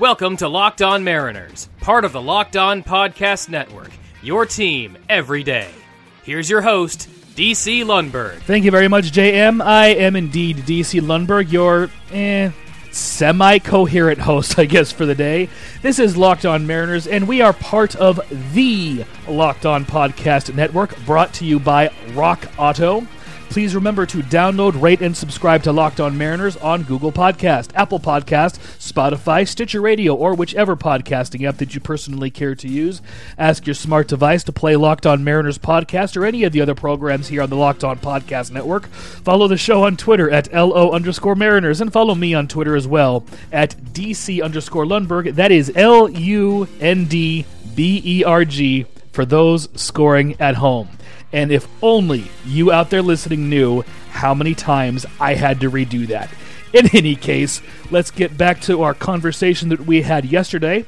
Welcome to Locked On Mariners, part of the Locked On Podcast Network. Your team every day. Here's your host, DC Lundberg. Thank you very much, JM. I am indeed DC Lundberg, your eh, semi coherent host, I guess, for the day. This is Locked On Mariners, and we are part of the Locked On Podcast Network, brought to you by Rock Auto. Please remember to download, rate, and subscribe to Locked On Mariners on Google Podcast, Apple Podcast, Spotify, Stitcher Radio, or whichever podcasting app that you personally care to use. Ask your smart device to play Locked On Mariners podcast or any of the other programs here on the Locked On Podcast Network. Follow the show on Twitter at LO underscore Mariners and follow me on Twitter as well at DC underscore Lundberg. That is L U N D B E R G for those scoring at home. And if only you out there listening knew how many times I had to redo that. In any case, let's get back to our conversation that we had yesterday.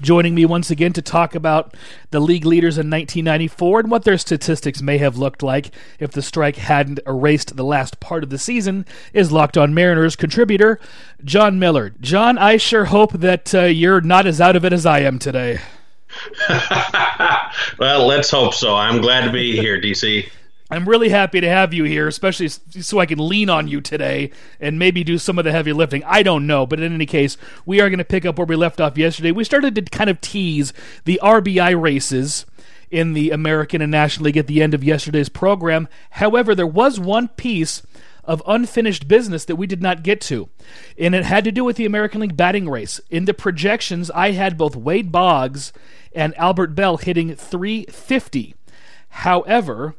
Joining me once again to talk about the league leaders in 1994 and what their statistics may have looked like if the strike hadn't erased the last part of the season is Locked On Mariners contributor John Miller. John, I sure hope that uh, you're not as out of it as I am today. well, let's hope so. I'm glad to be here, DC. I'm really happy to have you here, especially so I can lean on you today and maybe do some of the heavy lifting. I don't know, but in any case, we are going to pick up where we left off yesterday. We started to kind of tease the RBI races in the American and National League at the end of yesterday's program. However, there was one piece of unfinished business that we did not get to. And it had to do with the American League batting race. In the projections, I had both Wade Boggs and Albert Belle hitting 350. However,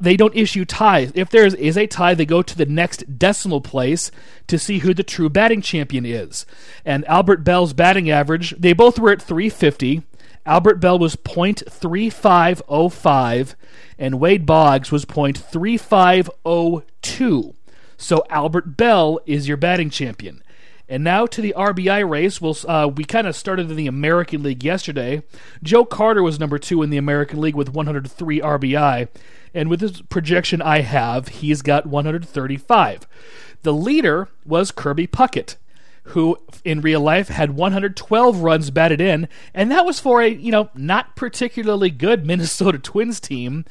they don't issue ties. If there is a tie, they go to the next decimal place to see who the true batting champion is. And Albert Belle's batting average, they both were at 350. Albert Belle was .3505 and Wade Boggs was .3502. So Albert Belle is your batting champion. And now to the RBI race. We'll, uh, we kind of started in the American League yesterday. Joe Carter was number two in the American League with 103 RBI. And with this projection I have, he's got 135. The leader was Kirby Puckett, who in real life had 112 runs batted in. And that was for a, you know, not particularly good Minnesota Twins team.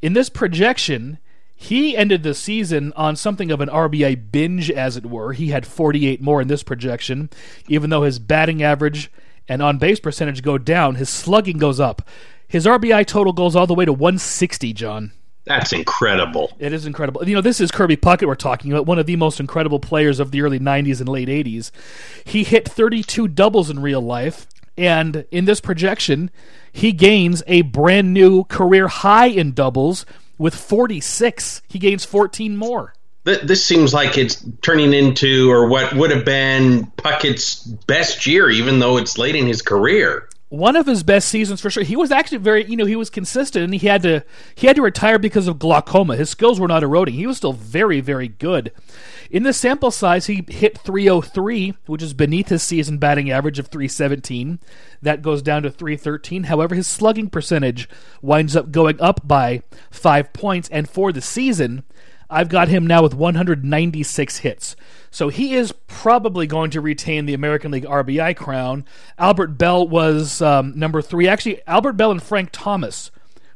In this projection, he ended the season on something of an RBI binge, as it were. He had 48 more in this projection, even though his batting average and on base percentage go down, his slugging goes up. His RBI total goes all the way to 160, John. That's incredible. It is incredible. You know, this is Kirby Puckett we're talking about, one of the most incredible players of the early 90s and late 80s. He hit 32 doubles in real life, and in this projection, he gains a brand new career high in doubles with 46. He gains 14 more. This seems like it's turning into, or what would have been Puckett's best year, even though it's late in his career one of his best seasons for sure. He was actually very, you know, he was consistent, and he had to he had to retire because of glaucoma. His skills were not eroding. He was still very, very good. In the sample size, he hit 303, which is beneath his season batting average of 317. That goes down to 313. However, his slugging percentage winds up going up by five points, and for the season, I've got him now with 196 hits. So he is probably going to retain the American League RBI crown. Albert Belle was um, number three. Actually, Albert Belle and Frank Thomas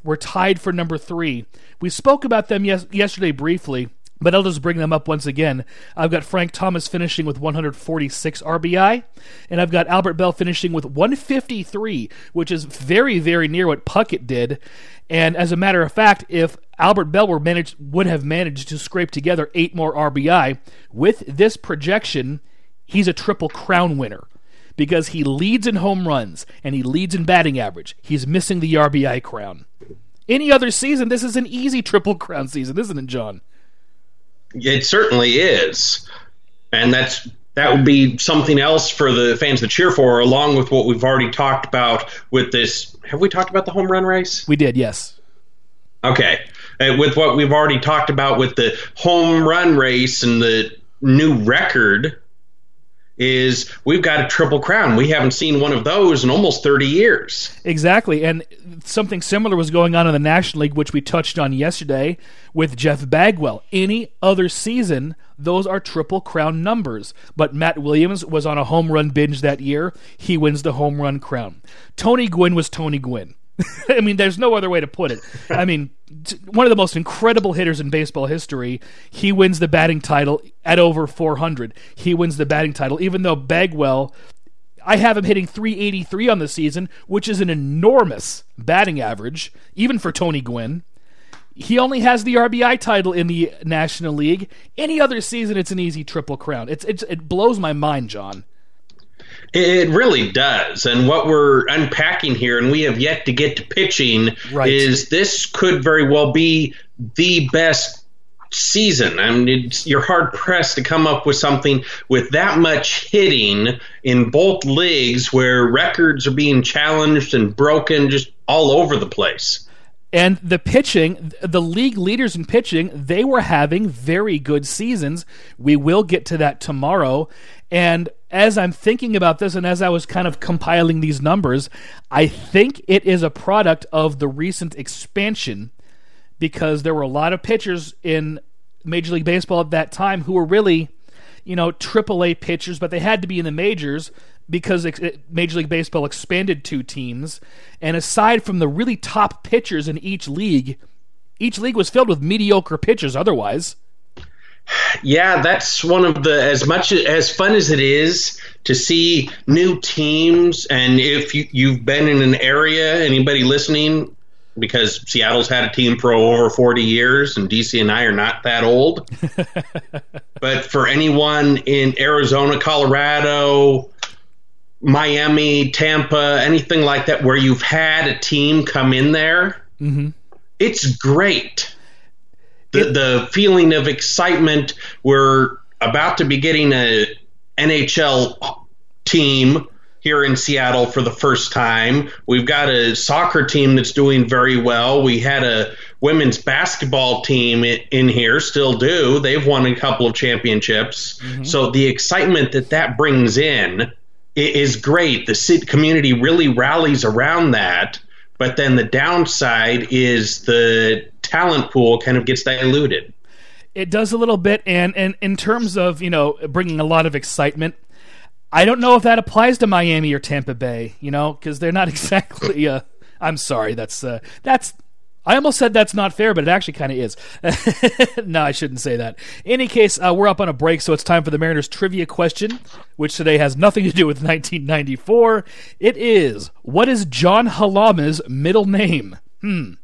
were tied for number three. We spoke about them yes- yesterday briefly. But I'll just bring them up once again. I've got Frank Thomas finishing with 146 RBI, and I've got Albert Belle finishing with 153, which is very, very near what Puckett did. And as a matter of fact, if Albert Belle were managed, would have managed to scrape together eight more RBI with this projection, he's a triple crown winner because he leads in home runs and he leads in batting average. He's missing the RBI crown. Any other season, this is an easy triple crown season, isn't it, John? It certainly is, and that's that would be something else for the fans to cheer for, along with what we've already talked about with this. Have we talked about the home run race? We did, yes. Okay, uh, with what we've already talked about with the home run race and the new record, is we've got a triple crown. We haven't seen one of those in almost 30 years. Exactly. And something similar was going on in the National League, which we touched on yesterday with Jeff Bagwell. Any other season, those are triple crown numbers. But Matt Williams was on a home run binge that year. He wins the home run crown. Tony Gwynn was Tony Gwynn. I mean, there's no other way to put it. I mean, one of the most incredible hitters in baseball history. He wins the batting title at over 400. He wins the batting title, even though Bagwell, I have him hitting 383 on the season, which is an enormous batting average, even for Tony Gwynn. He only has the RBI title in the National League. Any other season, it's an easy triple crown. It's, it's it blows my mind, John. It really does. And what we're unpacking here, and we have yet to get to pitching, right. is this could very well be the best season. I mean, you're hard pressed to come up with something with that much hitting in both leagues where records are being challenged and broken just all over the place. And the pitching, the league leaders in pitching, they were having very good seasons. We will get to that tomorrow. And as I'm thinking about this and as I was kind of compiling these numbers, I think it is a product of the recent expansion because there were a lot of pitchers in Major League Baseball at that time who were really, you know, AAA pitchers, but they had to be in the majors because Major League Baseball expanded two teams. And aside from the really top pitchers in each league, each league was filled with mediocre pitchers otherwise. Yeah, that's one of the as much as fun as it is to see new teams. And if you, you've been in an area, anybody listening, because Seattle's had a team for over 40 years, and DC and I are not that old. but for anyone in Arizona, Colorado, Miami, Tampa, anything like that, where you've had a team come in there, mm-hmm. it's great. The, the feeling of excitement. We're about to be getting a NHL team here in Seattle for the first time. We've got a soccer team that's doing very well. We had a women's basketball team in here, still do. They've won a couple of championships. Mm-hmm. So the excitement that that brings in is great. The city community really rallies around that. But then the downside is the talent pool kind of gets diluted. It does a little bit, and, and in terms of you know bringing a lot of excitement, I don't know if that applies to Miami or Tampa Bay. You know, because they're not exactly. Uh, I'm sorry, that's uh, that's I almost said that's not fair, but it actually kind of is. no, I shouldn't say that. In any case, uh, we're up on a break, so it's time for the Mariners trivia question, which today has nothing to do with 1994. It is What is John Halama's middle name? Hmm.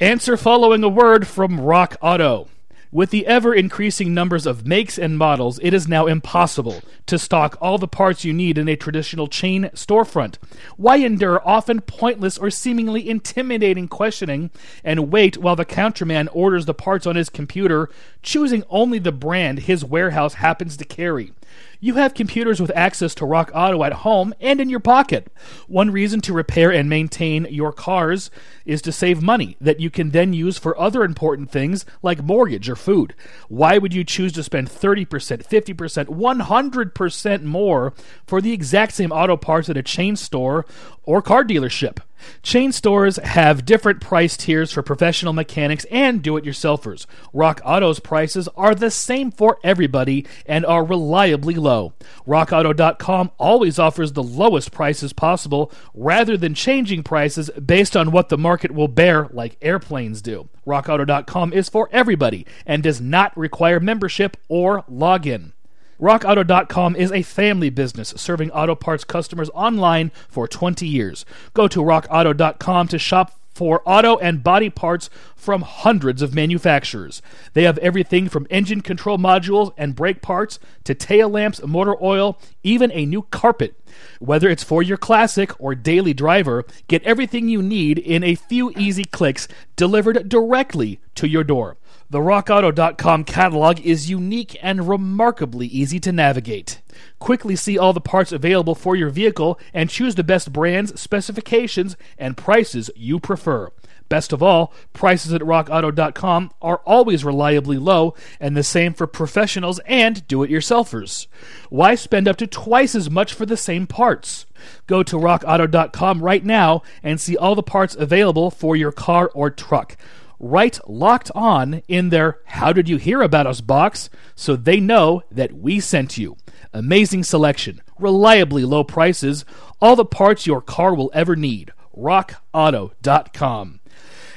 Answer following a word from Rock Auto. With the ever increasing numbers of makes and models, it is now impossible to stock all the parts you need in a traditional chain storefront. Why endure often pointless or seemingly intimidating questioning and wait while the counterman orders the parts on his computer, choosing only the brand his warehouse happens to carry? You have computers with access to Rock Auto at home and in your pocket. One reason to repair and maintain your cars is to save money that you can then use for other important things like mortgage or food. Why would you choose to spend 30%, 50%, 100% more for the exact same auto parts at a chain store or car dealership? Chain stores have different price tiers for professional mechanics and do it yourselfers. Rock Auto's prices are the same for everybody and are reliably low. RockAuto.com always offers the lowest prices possible rather than changing prices based on what the market will bear, like airplanes do. RockAuto.com is for everybody and does not require membership or login. RockAuto.com is a family business serving auto parts customers online for 20 years. Go to RockAuto.com to shop for auto and body parts from hundreds of manufacturers. They have everything from engine control modules and brake parts to tail lamps, motor oil, even a new carpet. Whether it's for your classic or daily driver, get everything you need in a few easy clicks delivered directly to your door. The RockAuto.com catalog is unique and remarkably easy to navigate. Quickly see all the parts available for your vehicle and choose the best brands, specifications, and prices you prefer. Best of all, prices at rockauto.com are always reliably low, and the same for professionals and do it yourselfers. Why spend up to twice as much for the same parts? Go to rockauto.com right now and see all the parts available for your car or truck. Write locked on in their How Did You Hear About Us box so they know that we sent you. Amazing selection, reliably low prices, all the parts your car will ever need. RockAuto.com.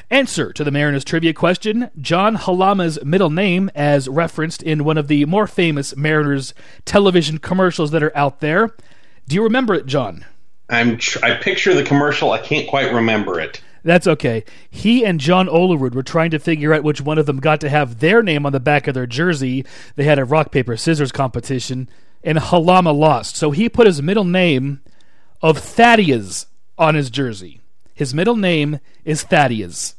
Answer to the Mariners trivia question John Halama's middle name, as referenced in one of the more famous Mariners television commercials that are out there. Do you remember it, John? I'm tr- I picture the commercial. I can't quite remember it. That's okay. He and John Olerud were trying to figure out which one of them got to have their name on the back of their jersey. They had a rock, paper, scissors competition, and Halama lost. So he put his middle name of Thaddeus on his jersey. His middle name is Thaddeus.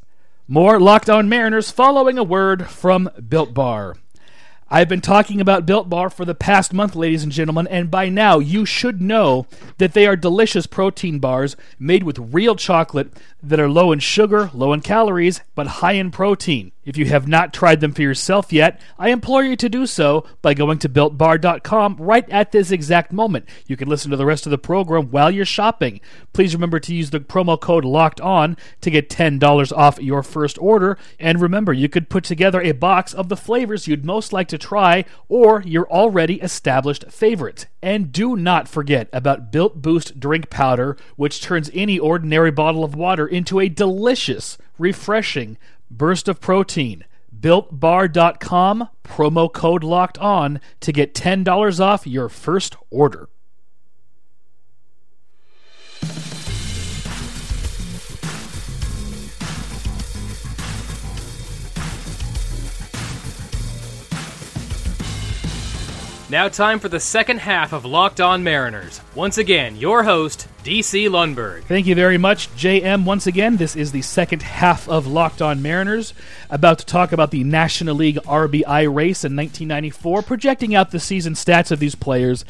More Locked On Mariners following a word from Built Bar. I've been talking about Built Bar for the past month, ladies and gentlemen, and by now you should know that they are delicious protein bars made with real chocolate that are low in sugar, low in calories, but high in protein. If you have not tried them for yourself yet, I implore you to do so by going to builtbar.com right at this exact moment. You can listen to the rest of the program while you're shopping. Please remember to use the promo code locked on to get $10 off your first order. And remember, you could put together a box of the flavors you'd most like to try or your already established favorites. And do not forget about Built Boost drink powder, which turns any ordinary bottle of water into a delicious, refreshing, burst of protein. BuiltBar.com, promo code locked on to get $10 off your first order. Now, time for the second half of Locked On Mariners. Once again, your host, DC Lundberg. Thank you very much, JM. Once again, this is the second half of Locked On Mariners. About to talk about the National League RBI race in 1994, projecting out the season stats of these players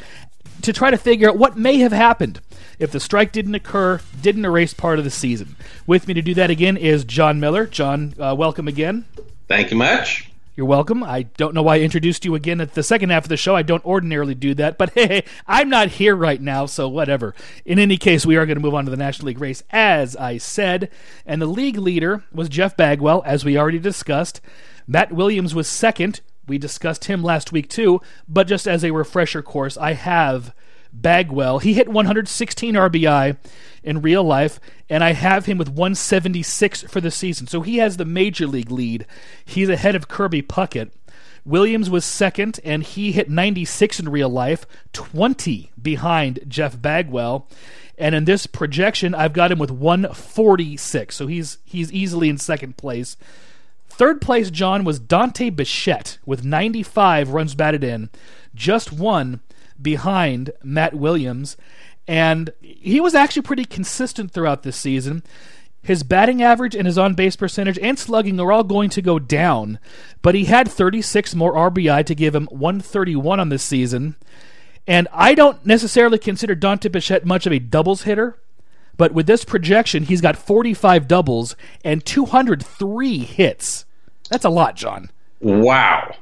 to try to figure out what may have happened if the strike didn't occur, didn't erase part of the season. With me to do that again is John Miller. John, uh, welcome again. Thank you much. You're welcome. I don't know why I introduced you again at the second half of the show. I don't ordinarily do that, but hey, I'm not here right now, so whatever. In any case, we are going to move on to the National League race, as I said. And the league leader was Jeff Bagwell, as we already discussed. Matt Williams was second. We discussed him last week, too. But just as a refresher course, I have Bagwell. He hit 116 RBI in real life, and I have him with 176 for the season. So he has the major league lead. He's ahead of Kirby Puckett. Williams was second, and he hit 96 in real life, 20 behind Jeff Bagwell. And in this projection, I've got him with 146. So he's he's easily in second place. Third place, John, was Dante Bichette with 95 runs batted in, just one behind Matt Williams. And he was actually pretty consistent throughout this season. His batting average and his on base percentage and slugging are all going to go down, but he had 36 more RBI to give him 131 on this season. And I don't necessarily consider Dante Bichette much of a doubles hitter, but with this projection, he's got 45 doubles and 203 hits. That's a lot, John. Wow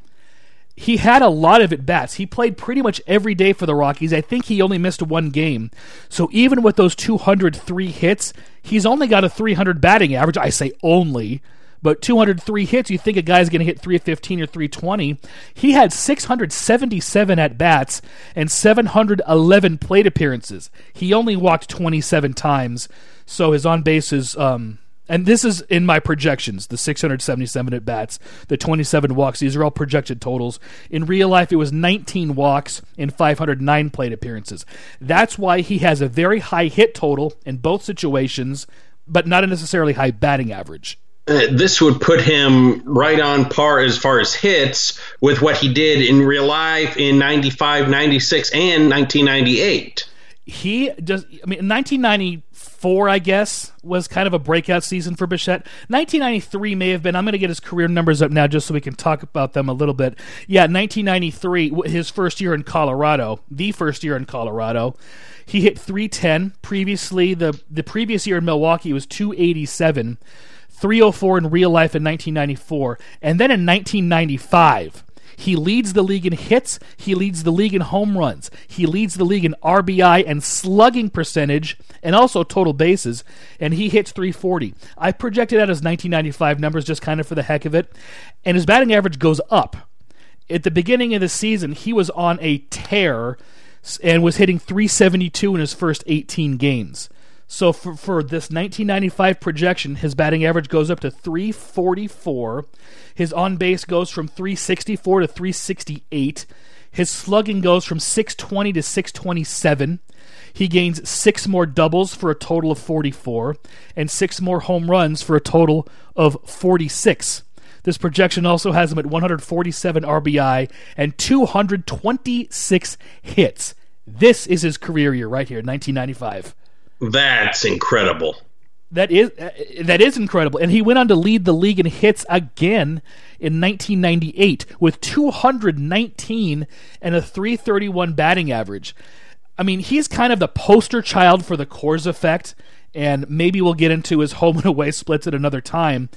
he had a lot of at bats. He played pretty much every day for the Rockies. I think he only missed one game. So even with those 203 hits, he's only got a 300 batting average. I say only, but 203 hits, you think a guy's going to hit 315 or 320. He had 677 at bats and 711 plate appearances. He only walked 27 times. So his on base is um, and this is in my projections the 677 at bats, the 27 walks. These are all projected totals. In real life, it was 19 walks and 509 plate appearances. That's why he has a very high hit total in both situations, but not a necessarily high batting average. Uh, this would put him right on par as far as hits with what he did in real life in 95, 96, and 1998. He does, I mean, 1990 four, I guess, was kind of a breakout season for Bichette. 1993 may have been. I'm going to get his career numbers up now just so we can talk about them a little bit. Yeah, 1993, his first year in Colorado, the first year in Colorado. He hit 310. Previously, the, the previous year in Milwaukee was 287. 304 in real life in 1994, and then in 1995. He leads the league in hits. He leads the league in home runs. He leads the league in RBI and slugging percentage and also total bases. And he hits 340. I projected out his 1995 numbers just kind of for the heck of it. And his batting average goes up. At the beginning of the season, he was on a tear and was hitting 372 in his first 18 games. So for, for this 1995 projection, his batting average goes up to 344. His on base goes from 364 to 368. His slugging goes from 620 to 627. He gains six more doubles for a total of 44, and six more home runs for a total of 46. This projection also has him at 147 RBI and 226 hits. This is his career year right here, 1995. That's incredible. That is that is incredible, and he went on to lead the league in hits again in 1998 with 219 and a 331 batting average. I mean, he's kind of the poster child for the Coors effect, and maybe we'll get into his home and away splits at another time.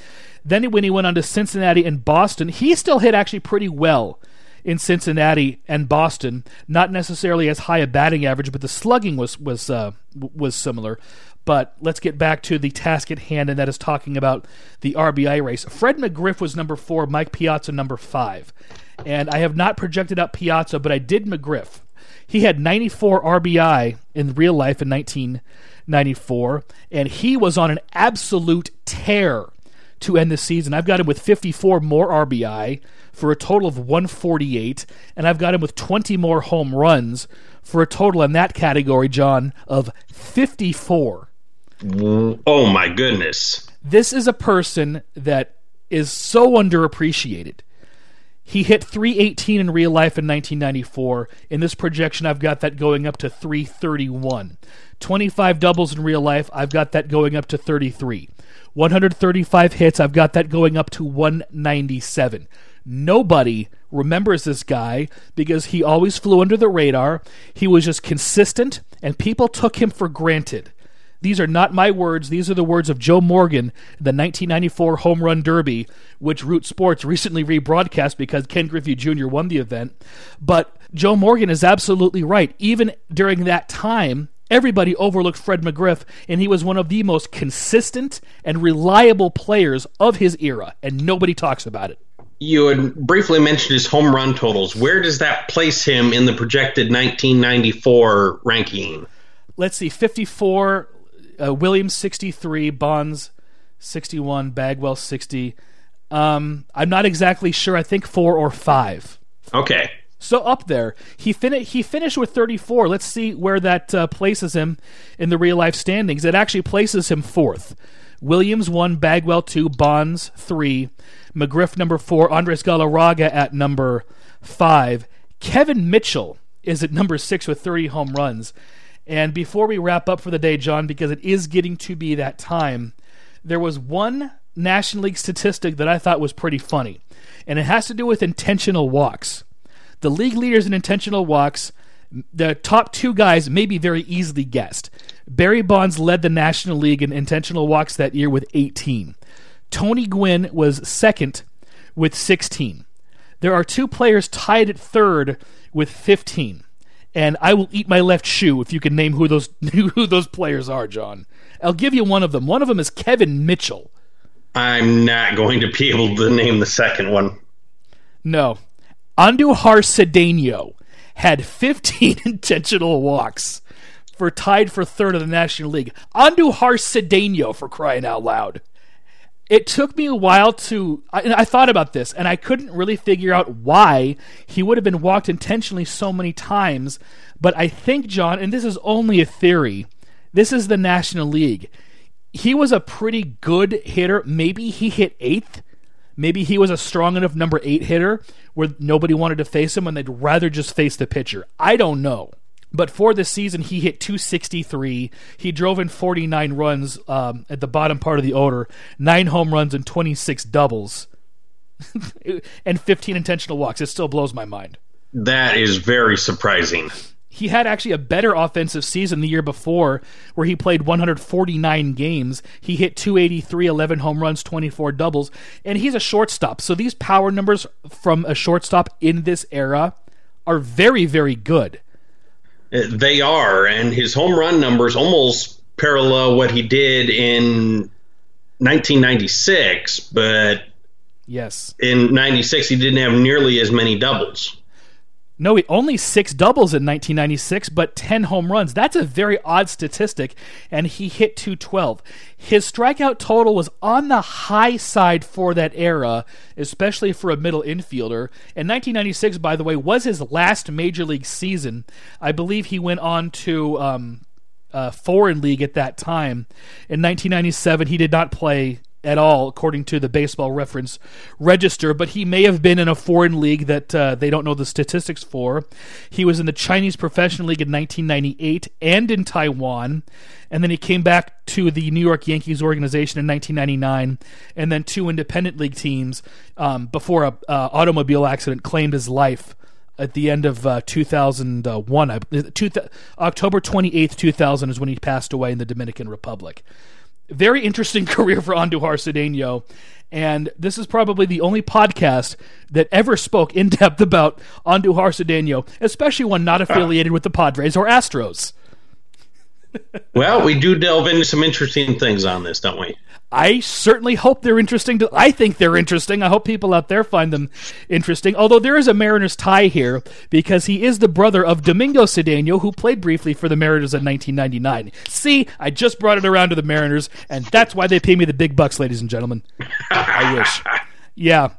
Then, when he went on to Cincinnati and Boston, he still hit actually pretty well in Cincinnati and Boston. Not necessarily as high a batting average, but the slugging was was uh, was similar. But let's get back to the task at hand, and that is talking about the RBI race. Fred McGriff was number four, Mike Piazza number five, and I have not projected out Piazza, but I did McGriff. He had 94 RBI in real life in 1994, and he was on an absolute tear to end the season. I've got him with 54 more RBI for a total of 148, and I've got him with 20 more home runs for a total in that category, John, of 54. Oh my goodness. This is a person that is so underappreciated. He hit 318 in real life in 1994. In this projection, I've got that going up to 331. 25 doubles in real life, I've got that going up to 33. 135 hits, I've got that going up to 197. Nobody remembers this guy because he always flew under the radar. He was just consistent, and people took him for granted. These are not my words. These are the words of Joe Morgan, in the 1994 Home Run Derby, which Root Sports recently rebroadcast because Ken Griffey Jr. won the event. But Joe Morgan is absolutely right. Even during that time, everybody overlooked Fred McGriff, and he was one of the most consistent and reliable players of his era, and nobody talks about it you had briefly mentioned his home run totals. Where does that place him in the projected 1994 ranking? Let's see 54, uh, Williams 63, Bonds 61, Bagwell 60. Um, I'm not exactly sure. I think four or five. Okay. So up there, he fin- he finished with 34. Let's see where that uh, places him in the real life standings. It actually places him fourth. Williams one, Bagwell two, Bonds three, McGriff number four, Andres Galarraga at number five. Kevin Mitchell is at number six with 30 home runs. And before we wrap up for the day, John, because it is getting to be that time, there was one National League statistic that I thought was pretty funny, and it has to do with intentional walks. The league leaders in intentional walks, the top two guys may be very easily guessed. Barry Bonds led the National League in intentional walks that year with 18. Tony Gwynn was second with 16. There are two players tied at third with 15. And I will eat my left shoe if you can name who those who those players are, John. I'll give you one of them. One of them is Kevin Mitchell. I'm not going to be able to name the second one. No. Andujar Cedeno had 15 intentional walks for tied for third in the National League. Andujar Cedeno for crying out loud. It took me a while to. I, I, thought about this, and I couldn't really figure out why he would have been walked intentionally so many times. But I think, John, and this is only a theory, this is the National League. He was a pretty good hitter. Maybe he hit eighth. Maybe he was a strong enough number eight hitter where nobody wanted to face him and they'd rather just face the pitcher. I don't know. But for this season, he hit 263. He drove in 49 runs um, at the bottom part of the order, nine home runs and 26 doubles, and 15 intentional walks. It still blows my mind. That is very surprising. He had actually a better offensive season the year before, where he played 149 games. He hit 283, 11 home runs, 24 doubles, and he's a shortstop. So these power numbers from a shortstop in this era are very, very good. Uh, they are, and his home run numbers almost parallel what he did in 1996, but yes, in 96 he didn't have nearly as many doubles. No, he only six doubles in 1996, but 10 home runs. That's a very odd statistic, and he hit 212. His strikeout total was on the high side for that era, especially for a middle infielder. And 1996, by the way, was his last major league season. I believe he went on to um, uh, foreign league at that time. In 1997, he did not play at all, according to the baseball reference register, but he may have been in a foreign league that uh, they don't know the statistics for. He was in the Chinese Professional League in 1998 and in Taiwan, and then he came back to the New York Yankees organization in 1999, and then two independent league teams um, before a uh, automobile accident claimed his life at the end of uh, 2001. I, two, October 28th, 2000 is when he passed away in the Dominican Republic. Very interesting career for Andujar Cedeno. And this is probably the only podcast that ever spoke in depth about Andujar Cedeno, especially one not affiliated with the Padres or Astros. Well, we do delve into some interesting things on this, don't we? I certainly hope they're interesting. To, I think they're interesting. I hope people out there find them interesting. Although there is a Mariners tie here because he is the brother of Domingo Cedeno, who played briefly for the Mariners in 1999. See, I just brought it around to the Mariners, and that's why they pay me the big bucks, ladies and gentlemen. I wish. Yeah.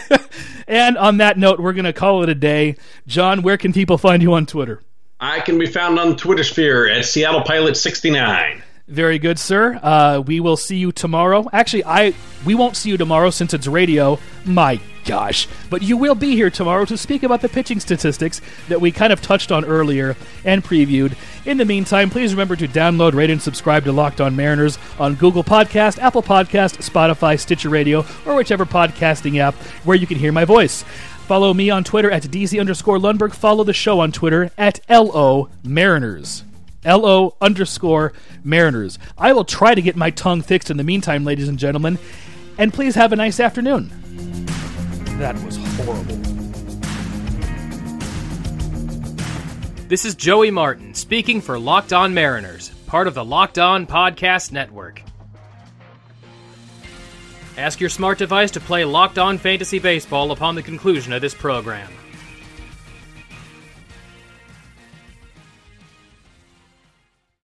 and on that note, we're going to call it a day. John, where can people find you on Twitter? I can be found on Twitter sphere at Seattle Pilot 69. Very good, sir. Uh, we will see you tomorrow. Actually, I we won't see you tomorrow since it's radio. My gosh. But you will be here tomorrow to speak about the pitching statistics that we kind of touched on earlier and previewed. In the meantime, please remember to download, rate, and subscribe to Locked On Mariners on Google Podcast, Apple Podcast, Spotify, Stitcher Radio, or whichever podcasting app where you can hear my voice. Follow me on Twitter at DC underscore Lundberg. Follow the show on Twitter at LO Mariners. LO underscore Mariners. I will try to get my tongue fixed in the meantime, ladies and gentlemen. And please have a nice afternoon. That was horrible. This is Joey Martin speaking for Locked On Mariners, part of the Locked On Podcast Network. Ask your smart device to play Locked On Fantasy Baseball upon the conclusion of this program.